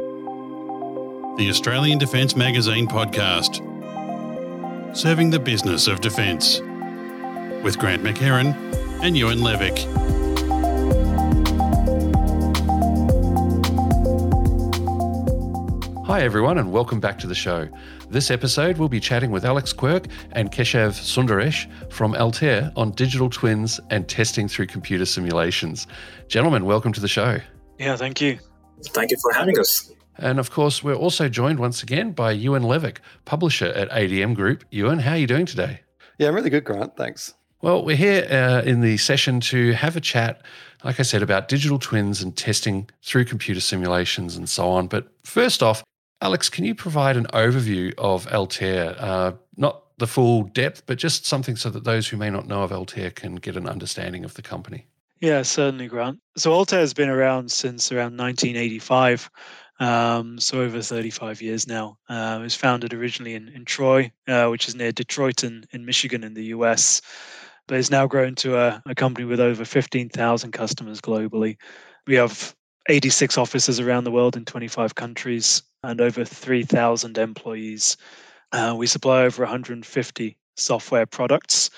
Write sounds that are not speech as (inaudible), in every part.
the Australian Defence Magazine podcast, serving the business of defence, with Grant McHerron and Ewan Levick. Hi, everyone, and welcome back to the show. This episode, we'll be chatting with Alex Quirk and Keshav Sundaresh from Altair on digital twins and testing through computer simulations. Gentlemen, welcome to the show. Yeah, thank you. Thank you for having us. And of course, we're also joined once again by Ewan Levick, publisher at ADM Group. Ewan, how are you doing today? Yeah, I'm really good, Grant. Thanks. Well, we're here uh, in the session to have a chat, like I said, about digital twins and testing through computer simulations and so on. But first off, Alex, can you provide an overview of Altair? Uh, not the full depth, but just something so that those who may not know of Altair can get an understanding of the company. Yeah, certainly, Grant. So Altair has been around since around 1985, um, so over 35 years now. Uh, it was founded originally in, in Troy, uh, which is near Detroit in, in Michigan in the US, but it's now grown to a, a company with over 15,000 customers globally. We have 86 offices around the world in 25 countries and over 3,000 employees. Uh, we supply over 150 software products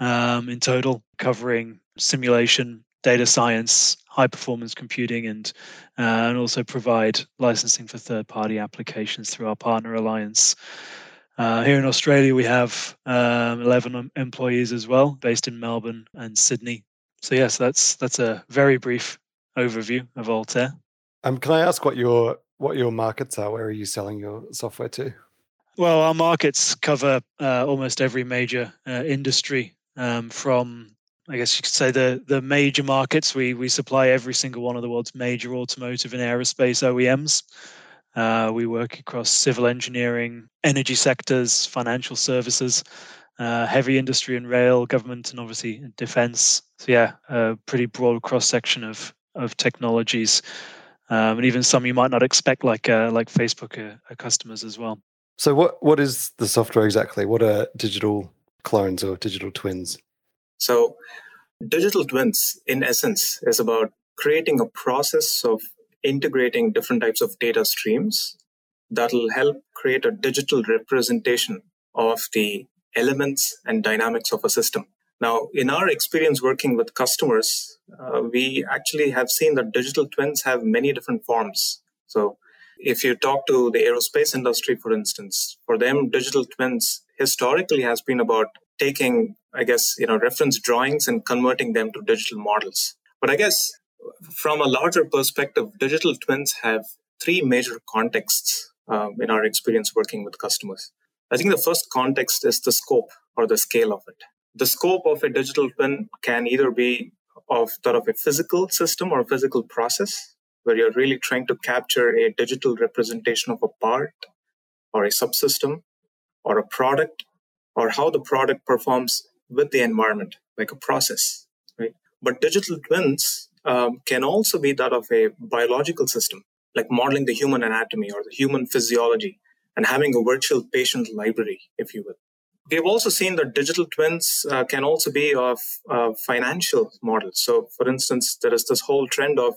um, in total, covering simulation, data science, high performance computing, and uh, and also provide licensing for third party applications through our partner alliance. Uh, here in Australia, we have um, 11 employees as well, based in Melbourne and Sydney. So yes, that's that's a very brief overview of Altair. Um, can I ask what your what your markets are? Where are you selling your software to? Well, our markets cover uh, almost every major uh, industry. Um, from, I guess you could say the the major markets. We we supply every single one of the world's major automotive and aerospace OEMs. Uh, we work across civil engineering, energy sectors, financial services, uh, heavy industry and rail, government, and obviously defense. So yeah, a pretty broad cross section of of technologies, um, and even some you might not expect, like uh, like Facebook, are customers as well. So, what what is the software exactly? What are digital clones or digital twins? So, digital twins, in essence, is about creating a process of integrating different types of data streams that'll help create a digital representation of the elements and dynamics of a system. Now, in our experience working with customers, uh, we actually have seen that digital twins have many different forms. So, if you talk to the aerospace industry, for instance, for them, digital twins historically has been about taking, I guess, you know, reference drawings and converting them to digital models. But I guess from a larger perspective, digital twins have three major contexts um, in our experience working with customers. I think the first context is the scope or the scale of it the scope of a digital twin can either be of sort of a physical system or a physical process where you're really trying to capture a digital representation of a part or a subsystem or a product or how the product performs with the environment like a process right but digital twins um, can also be that of a biological system like modeling the human anatomy or the human physiology and having a virtual patient library if you will We've also seen that digital twins uh, can also be of uh, financial models. So, for instance, there is this whole trend of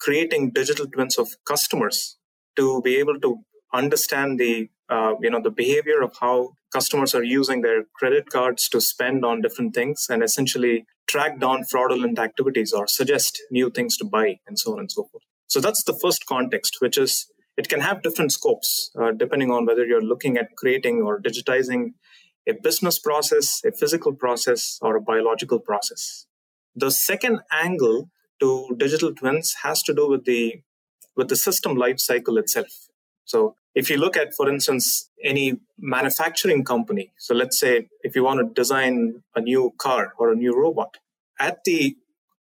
creating digital twins of customers to be able to understand the uh, you know the behavior of how customers are using their credit cards to spend on different things and essentially track down fraudulent activities or suggest new things to buy and so on and so forth so that's the first context which is it can have different scopes uh, depending on whether you're looking at creating or digitizing a business process, a physical process, or a biological process. The second angle to digital twins has to do with the with the system life cycle itself. So if you look at, for instance, any manufacturing company, so let's say if you want to design a new car or a new robot, at the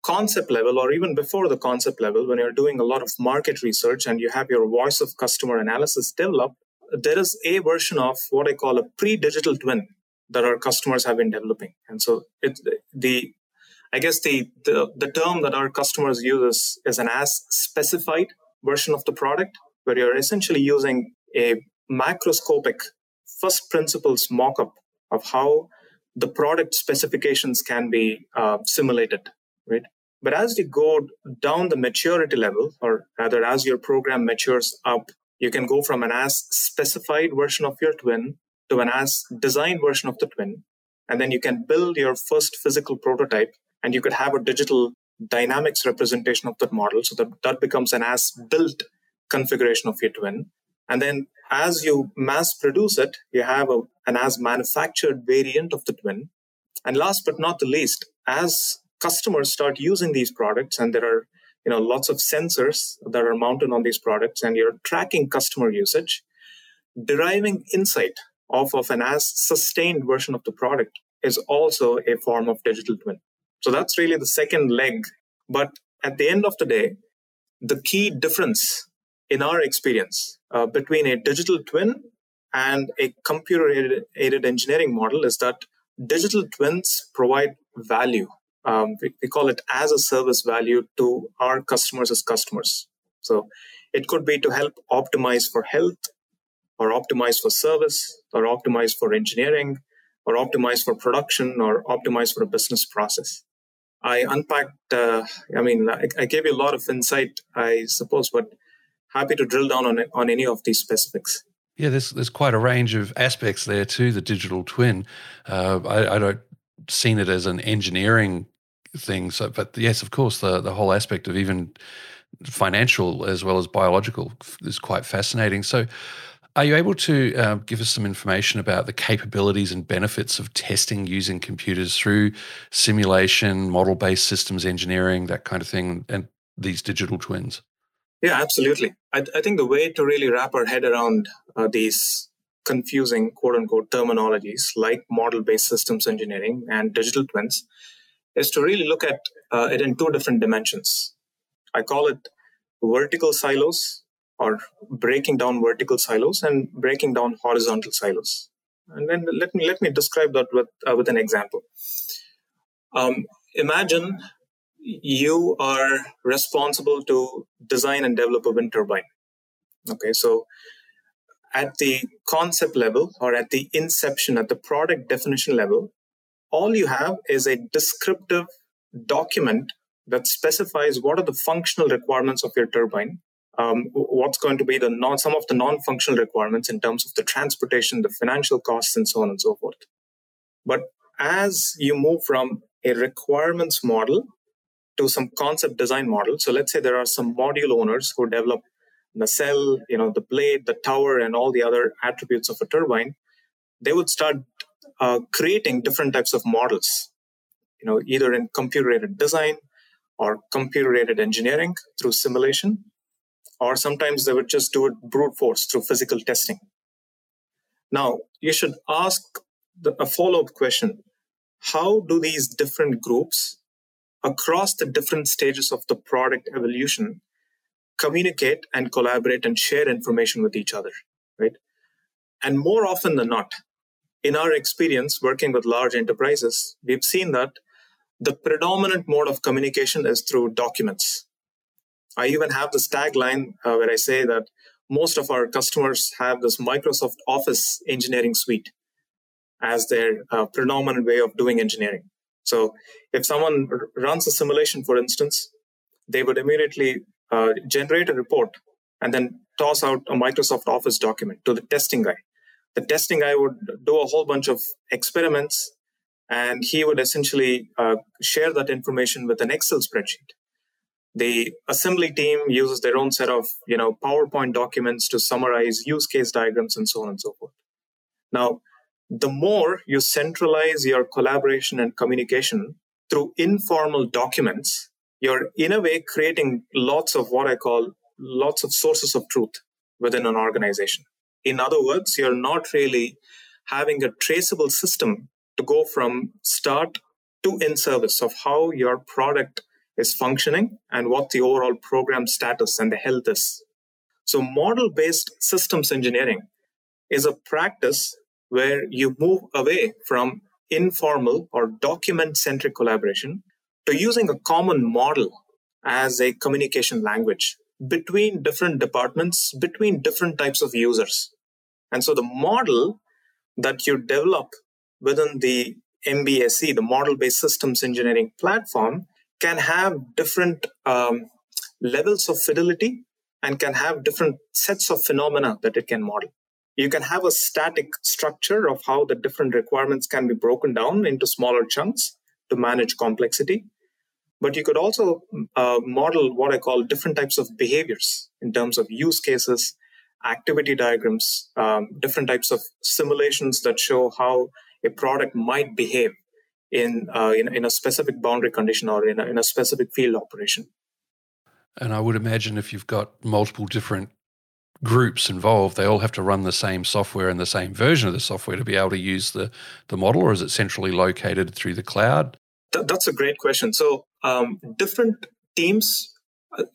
concept level or even before the concept level, when you're doing a lot of market research and you have your voice of customer analysis developed, there is a version of what I call a pre-digital twin that our customers have been developing. And so it, the I guess the, the, the term that our customers use is, is an as specified version of the product, where you're essentially using a macroscopic first principles mock-up of how the product specifications can be uh, simulated, right? But as you go down the maturity level, or rather, as your program matures up, you can go from an as specified version of your twin to an as designed version of the twin. And then you can build your first physical prototype and you could have a digital dynamics representation of that model. So that, that becomes an as built configuration of your twin. And then as you mass produce it, you have a, an as manufactured variant of the twin. And last but not the least, as customers start using these products and there are you know lots of sensors that are mounted on these products and you're tracking customer usage deriving insight off of an as sustained version of the product is also a form of digital twin so that's really the second leg but at the end of the day the key difference in our experience uh, between a digital twin and a computer aided engineering model is that digital twins provide value um, we, we call it as a service value to our customers as customers. So it could be to help optimize for health, or optimize for service, or optimize for engineering, or optimize for production, or optimize for a business process. I unpacked, uh, I mean, I, I, gave you a lot of insight, I suppose, but happy to drill down on, on any of these specifics. Yeah, there's there's quite a range of aspects there to the digital twin. Uh, I, I don't seen it as an engineering thing. So, but yes, of course, the the whole aspect of even financial as well as biological is quite fascinating. So, are you able to uh, give us some information about the capabilities and benefits of testing using computers through simulation, model based systems engineering, that kind of thing, and these digital twins? Yeah, absolutely. I, I think the way to really wrap our head around uh, these confusing quote unquote terminologies like model based systems engineering and digital twins is to really look at uh, it in two different dimensions. I call it vertical silos or breaking down vertical silos and breaking down horizontal silos. And then let me let me describe that with uh, with an example. Um, imagine you are responsible to design and develop a wind turbine. Okay, so at the concept level or at the inception, at the product definition level, all you have is a descriptive document that specifies what are the functional requirements of your turbine um, what's going to be the non, some of the non-functional requirements in terms of the transportation the financial costs and so on and so forth. But as you move from a requirements model to some concept design model so let's say there are some module owners who develop nacelle you know the blade the tower and all the other attributes of a turbine they would start uh, creating different types of models, you know, either in computer aided design or computer aided engineering through simulation, or sometimes they would just do it brute force through physical testing. Now, you should ask the, a follow up question How do these different groups across the different stages of the product evolution communicate and collaborate and share information with each other? Right. And more often than not, in our experience working with large enterprises, we've seen that the predominant mode of communication is through documents. I even have this tagline uh, where I say that most of our customers have this Microsoft Office engineering suite as their uh, predominant way of doing engineering. So if someone r- runs a simulation, for instance, they would immediately uh, generate a report and then toss out a Microsoft Office document to the testing guy the testing guy would do a whole bunch of experiments and he would essentially uh, share that information with an excel spreadsheet the assembly team uses their own set of you know powerpoint documents to summarize use case diagrams and so on and so forth. Now the more you centralize your collaboration and communication through informal documents you're in a way creating lots of what i call lots of sources of truth within an organization. In other words, you're not really having a traceable system to go from start to in service of how your product is functioning and what the overall program status and the health is. So, model based systems engineering is a practice where you move away from informal or document centric collaboration to using a common model as a communication language between different departments, between different types of users. And so the model that you develop within the MBSE, the model based systems engineering platform, can have different um, levels of fidelity and can have different sets of phenomena that it can model. You can have a static structure of how the different requirements can be broken down into smaller chunks to manage complexity. But you could also uh, model what I call different types of behaviors in terms of use cases, activity diagrams, um, different types of simulations that show how a product might behave in, uh, in, in, a specific boundary condition or in a, in a specific field operation. And I would imagine if you've got multiple different groups involved, they all have to run the same software and the same version of the software to be able to use the, the model, or is it centrally located through the cloud? that's a great question. So, um, different teams, uh,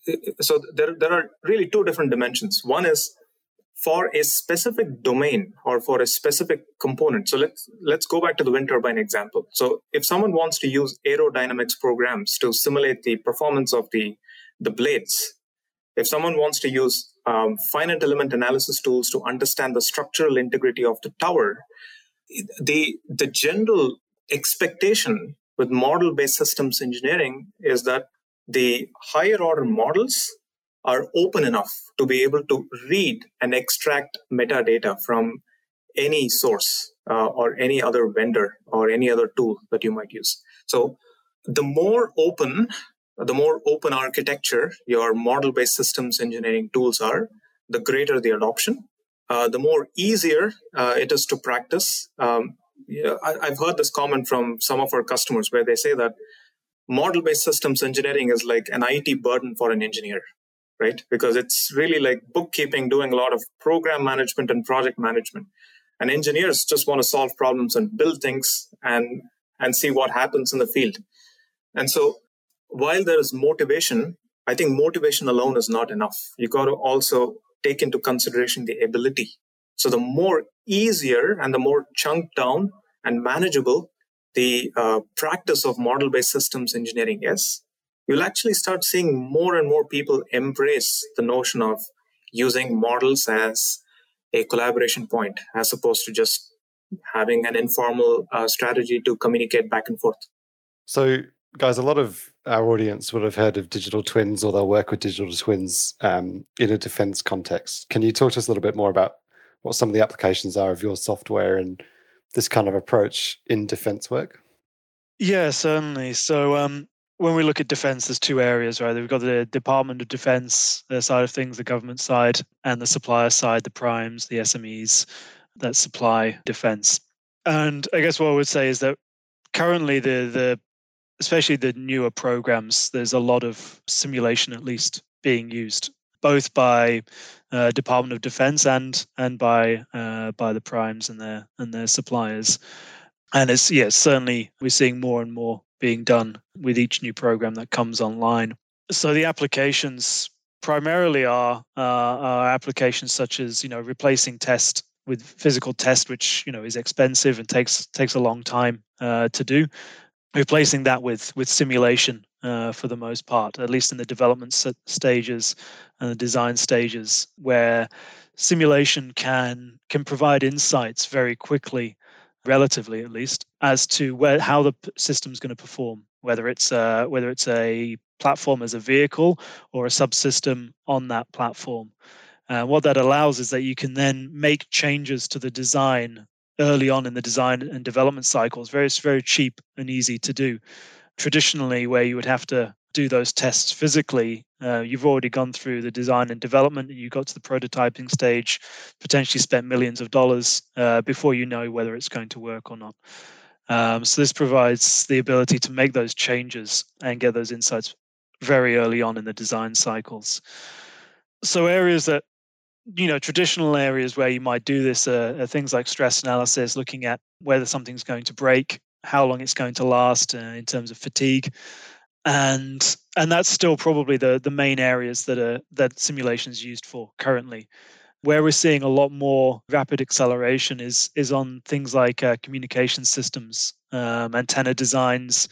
so there, there are really two different dimensions. One is for a specific domain or for a specific component. So let's let's go back to the wind turbine example. So if someone wants to use aerodynamics programs to simulate the performance of the the blades, if someone wants to use um, finite element analysis tools to understand the structural integrity of the tower, the the general expectation with model based systems engineering is that the higher order models are open enough to be able to read and extract metadata from any source uh, or any other vendor or any other tool that you might use. So the more open, the more open architecture your model based systems engineering tools are, the greater the adoption. Uh, the more easier uh, it is to practice. Um, I, have heard this comment from some of our customers where they say that model based systems engineering is like an IT burden for an engineer right? Because it's really like bookkeeping, doing a lot of program management and project management. And engineers just want to solve problems and build things and and see what happens in the field. And so while there is motivation, I think motivation alone is not enough. You got to also take into consideration the ability. So the more easier and the more chunked down and manageable the uh, practice of model based systems engineering is, you'll actually start seeing more and more people embrace the notion of using models as a collaboration point as opposed to just having an informal uh, strategy to communicate back and forth. So, guys, a lot of our audience would have heard of digital twins or they'll work with digital twins um, in a defense context. Can you talk to us a little bit more about what some of the applications are of your software and this kind of approach in defense work? Yeah, certainly. So, um, when we look at defense, there's two areas, right? We've got the Department of Defense side of things, the government side, and the supplier side, the primes, the SMEs that supply defense. And I guess what I would say is that currently the the especially the newer programs, there's a lot of simulation at least being used, both by uh, Department of Defense and and by uh, by the primes and their and their suppliers. And it's yes, yeah, certainly we're seeing more and more being done with each new program that comes online. So the applications primarily are, uh, are applications such as you know replacing test with physical test, which you know is expensive and takes takes a long time uh, to do. Replacing that with with simulation uh, for the most part, at least in the development stages and the design stages, where simulation can can provide insights very quickly relatively at least, as to where how the system is going to perform, whether it's a, whether it's a platform as a vehicle or a subsystem on that platform. Uh, what that allows is that you can then make changes to the design early on in the design and development cycles. Very, very cheap and easy to do. Traditionally, where you would have to do those tests physically, uh, you've already gone through the design and development, and you got to the prototyping stage, potentially spent millions of dollars uh, before you know whether it's going to work or not. Um, so this provides the ability to make those changes and get those insights very early on in the design cycles. So areas that you know traditional areas where you might do this are, are things like stress analysis, looking at whether something's going to break, how long it's going to last uh, in terms of fatigue and and that's still probably the the main areas that are that simulations used for currently. Where we're seeing a lot more rapid acceleration is is on things like uh, communication systems um, antenna designs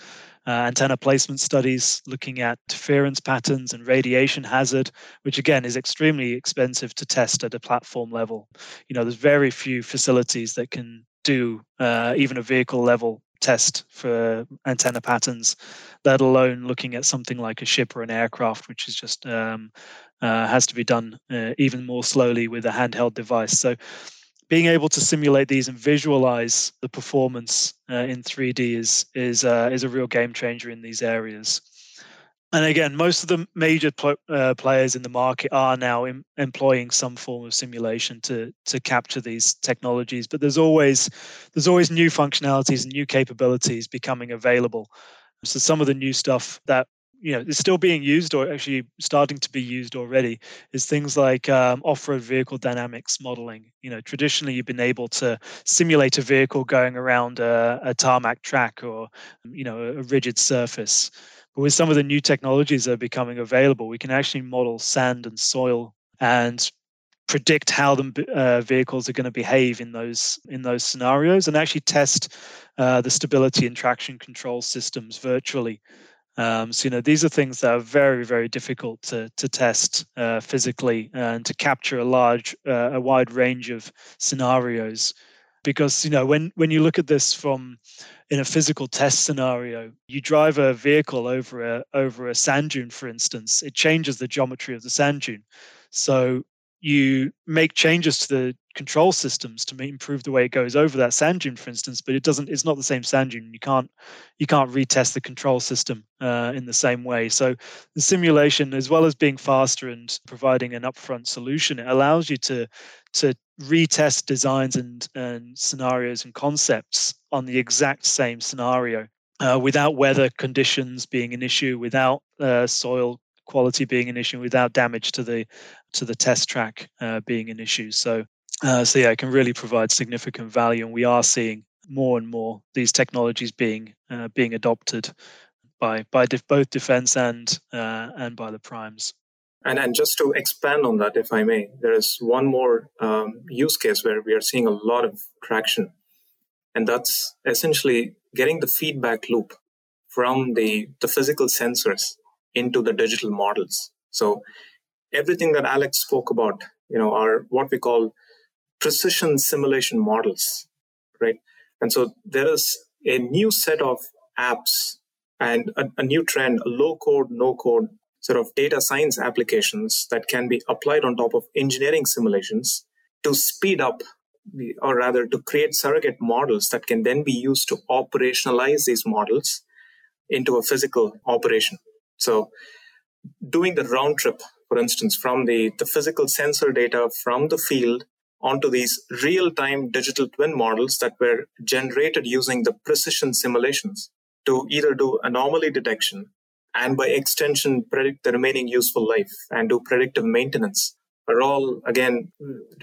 uh, antenna placement studies looking at interference patterns and radiation hazard which again is extremely expensive to test at a platform level. You know there's very few facilities that can do uh, even a vehicle level test for antenna patterns, let alone looking at something like a ship or an aircraft, which is just um, uh, has to be done uh, even more slowly with a handheld device. So being able to simulate these and visualize the performance uh, in 3D is is uh, is a real game changer in these areas. And again, most of the major pl- uh, players in the market are now em- employing some form of simulation to to capture these technologies. But there's always there's always new functionalities and new capabilities becoming available. So some of the new stuff that you know is still being used or actually starting to be used already is things like um, off-road vehicle dynamics modeling you know traditionally you've been able to simulate a vehicle going around a, a tarmac track or you know a rigid surface with some of the new technologies that are becoming available, we can actually model sand and soil and predict how the uh, vehicles are going to behave in those in those scenarios and actually test uh, the stability and traction control systems virtually. Um, so you know these are things that are very very difficult to to test uh, physically and to capture a large uh, a wide range of scenarios because you know when when you look at this from in a physical test scenario you drive a vehicle over a over a sand dune for instance it changes the geometry of the sand dune. So you make changes to the control systems to improve the way it goes over that sand dune, for instance, but it doesn't. It's not the same sand dune. You can't you can't retest the control system uh, in the same way. So the simulation, as well as being faster and providing an upfront solution, it allows you to to retest designs and and scenarios and concepts on the exact same scenario. Uh, without weather conditions being an issue, without uh, soil quality being an issue without damage to the to the test track uh, being an issue. So uh, so yeah, it can really provide significant value, and we are seeing more and more these technologies being uh, being adopted by by def- both defense and uh, and by the primes. And and just to expand on that, if I may, there is one more um, use case where we are seeing a lot of traction, and that's essentially getting the feedback loop from the the physical sensors into the digital models. So everything that Alex spoke about, you know, are what we call precision simulation models, right? And so there is a new set of apps and a, a new trend, low code, no code sort of data science applications that can be applied on top of engineering simulations to speed up the, or rather to create surrogate models that can then be used to operationalize these models into a physical operation so doing the round trip, for instance, from the, the physical sensor data from the field onto these real-time digital twin models that were generated using the precision simulations to either do anomaly detection and by extension predict the remaining useful life and do predictive maintenance are all again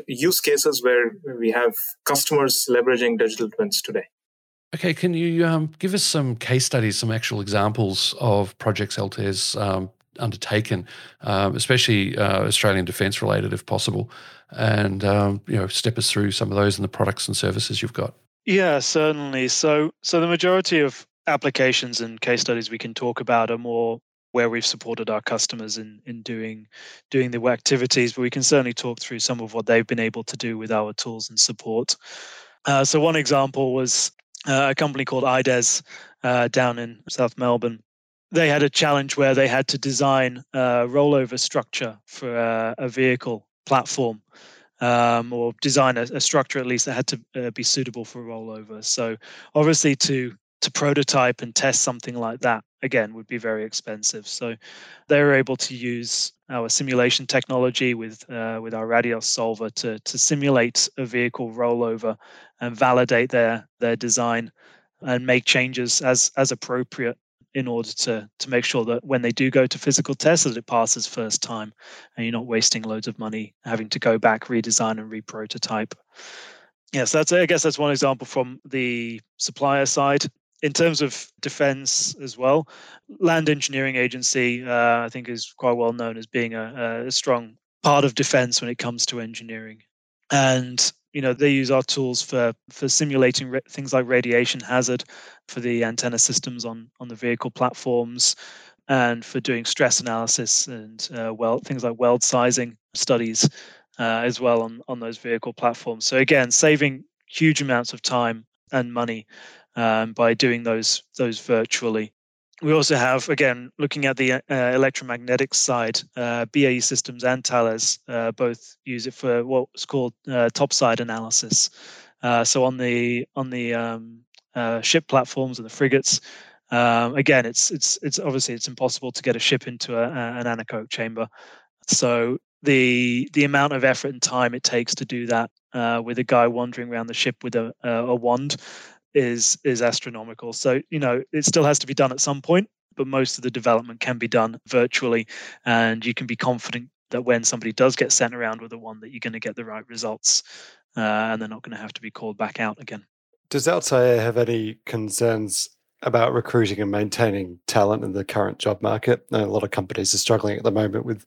use cases where we have customers leveraging digital twins today. Okay, can you um, give us some case studies, some actual examples of projects Altair's um, undertaken, um, especially uh, Australian defence related, if possible, and um, you know, step us through some of those and the products and services you've got. Yeah, certainly. So, so the majority of applications and case studies we can talk about are more where we've supported our customers in in doing doing the activities, but we can certainly talk through some of what they've been able to do with our tools and support. Uh, so one example was uh, a company called IDES uh, down in South Melbourne. They had a challenge where they had to design a rollover structure for a, a vehicle platform, um, or design a, a, structure at least that had to uh, be suitable for rollover. So obviously, to to prototype and test something like that again would be very expensive. So they were able to use our simulation technology with uh, with our Radioss solver to to simulate a vehicle rollover and validate their their design and make changes as as appropriate in order to to make sure that when they do go to physical tests that it passes first time and you're not wasting loads of money having to go back redesign and reprototype yes that's i guess that's one example from the supplier side in terms of defense as well, Land Engineering Agency, uh, I think, is quite well known as being a, a strong part of defense when it comes to engineering. And you know they use our tools for for simulating re- things like radiation hazard for the antenna systems on on the vehicle platforms and for doing stress analysis and uh, well things like weld sizing studies uh, as well on on those vehicle platforms so again saving huge amounts of time and money um, by doing those those virtually. We also have, again, looking at the uh, electromagnetic side, uh, BAE Systems and Thales uh, both use it for what's called uh, topside analysis. Uh, so on the on the um, uh, ship platforms and the frigates, um, again, it's it's it's obviously it's impossible to get a ship into a, an anechoic chamber. So the the amount of effort and time it takes to do that with a guy wandering around the ship with a, a wand is is astronomical. So you know it still has to be done at some point, but most of the development can be done virtually, and you can be confident that when somebody does get sent around with a one, that you're going to get the right results, uh, and they're not going to have to be called back out again. Does Altair have any concerns about recruiting and maintaining talent in the current job market? a lot of companies are struggling at the moment with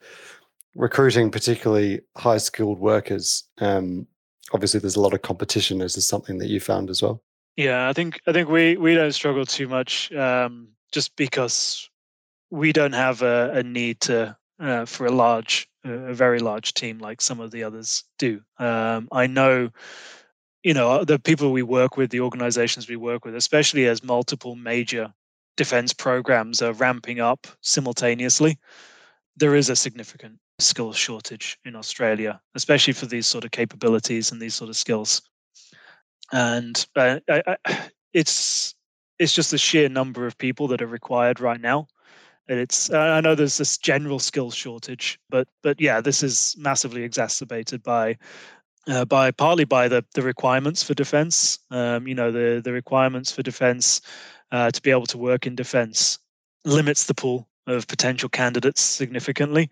recruiting, particularly high skilled workers. Um, obviously, there's a lot of competition. Is this something that you found as well? Yeah, I think I think we we don't struggle too much um, just because we don't have a, a need to uh, for a large, a very large team like some of the others do. Um, I know, you know, the people we work with, the organizations we work with, especially as multiple major defense programs are ramping up simultaneously, there is a significant skill shortage in Australia, especially for these sort of capabilities and these sort of skills and uh, I, I, (sighs) it's it's just the sheer number of people that are required right now. And it's I know there's this general skill shortage, but but yeah, this is massively exacerbated by uh, by partly by the the requirements for defense. Um, you know the the requirements for defense uh, to be able to work in defense limits the pool of potential candidates significantly,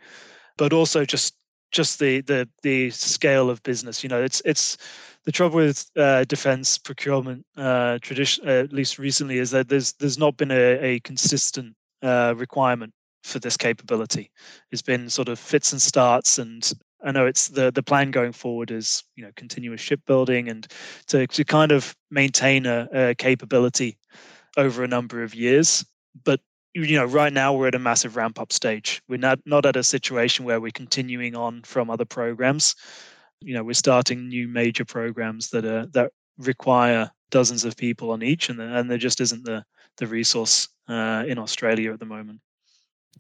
but also just just the the the scale of business. You know, it's it's the trouble with uh, defense procurement, uh, tradition, uh, at least recently, is that there's there's not been a, a consistent uh, requirement for this capability. It's been sort of fits and starts, and I know it's the the plan going forward is you know continuous shipbuilding and to to kind of maintain a, a capability over a number of years. But you know right now we're at a massive ramp up stage. We're not not at a situation where we're continuing on from other programs. You know we're starting new major programs that are that require dozens of people on each and, the, and there just isn't the the resource uh, in australia at the moment.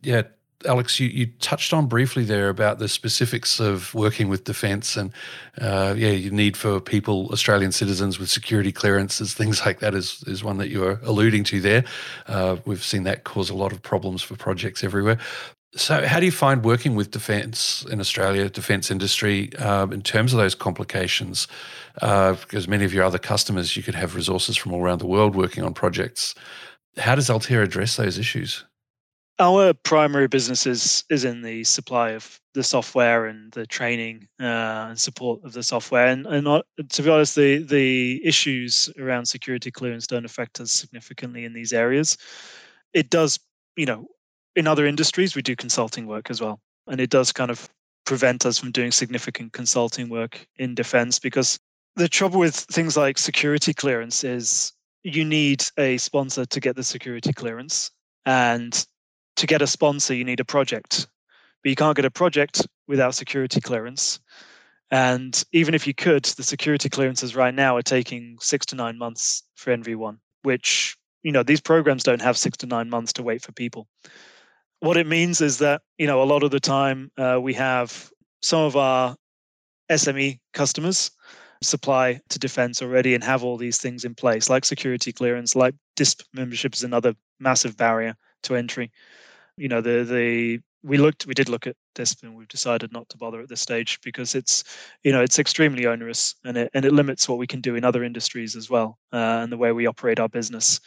Yeah Alex, you, you touched on briefly there about the specifics of working with defence and, uh, yeah, your need for people, Australian citizens with security clearances, things like that is, is one that you are alluding to there. Uh, we've seen that cause a lot of problems for projects everywhere. So, how do you find working with defence in Australia, defence industry, um, in terms of those complications? Uh, because many of your other customers, you could have resources from all around the world working on projects. How does Altair address those issues? Our primary business is, is in the supply of the software and the training uh, and support of the software. And, and not, to be honest, the, the issues around security clearance don't affect us significantly in these areas. It does, you know, in other industries, we do consulting work as well. And it does kind of prevent us from doing significant consulting work in defense because the trouble with things like security clearance is you need a sponsor to get the security clearance. And to get a sponsor, you need a project, but you can't get a project without security clearance. And even if you could, the security clearances right now are taking six to nine months for NV1, which, you know, these programs don't have six to nine months to wait for people. What it means is that, you know, a lot of the time uh, we have some of our SME customers supply to defense already and have all these things in place, like security clearance, like DISP membership is another massive barrier to entry you know the the we looked we did look at this and we've decided not to bother at this stage because it's you know it's extremely onerous and it and it limits what we can do in other industries as well uh, and the way we operate our business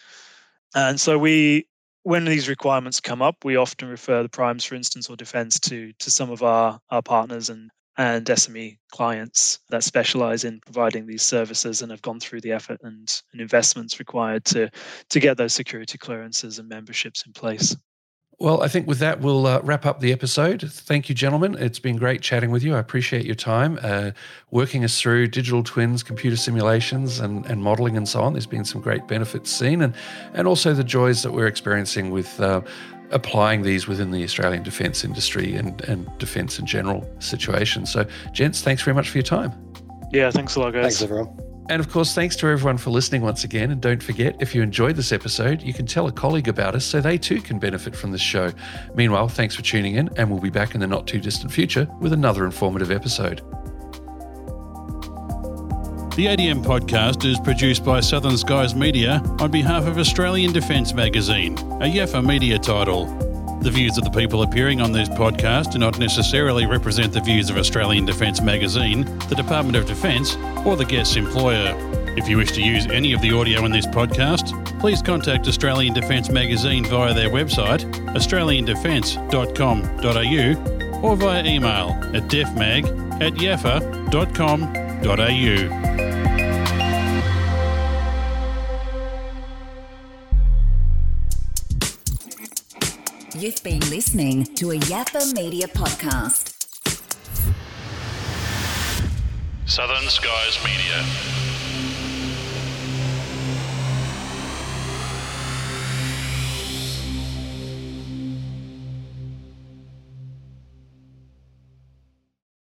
and so we when these requirements come up we often refer the primes for instance or defense to to some of our our partners and and SME clients that specialize in providing these services and have gone through the effort and, and investments required to to get those security clearances and memberships in place. Well, I think with that, we'll uh, wrap up the episode. Thank you, gentlemen. It's been great chatting with you. I appreciate your time uh, working us through digital twins, computer simulations, and, and modeling and so on. There's been some great benefits seen, and, and also the joys that we're experiencing with. Uh, applying these within the Australian defence industry and, and defence in general situations. So, gents, thanks very much for your time. Yeah, thanks a lot, guys. Thanks, everyone. And of course, thanks to everyone for listening once again. And don't forget, if you enjoyed this episode, you can tell a colleague about us so they too can benefit from this show. Meanwhile, thanks for tuning in, and we'll be back in the not too distant future with another informative episode. The ADM podcast is produced by Southern Skies Media on behalf of Australian Defence Magazine, a Yaffa media title. The views of the people appearing on this podcast do not necessarily represent the views of Australian Defence Magazine, the Department of Defence, or the guest's employer. If you wish to use any of the audio in this podcast, please contact Australian Defence Magazine via their website, australiandefence.com.au, or via email at defmag at yaffa.com.au. You've been listening to a Yaffa Media podcast. Southern Skies Media.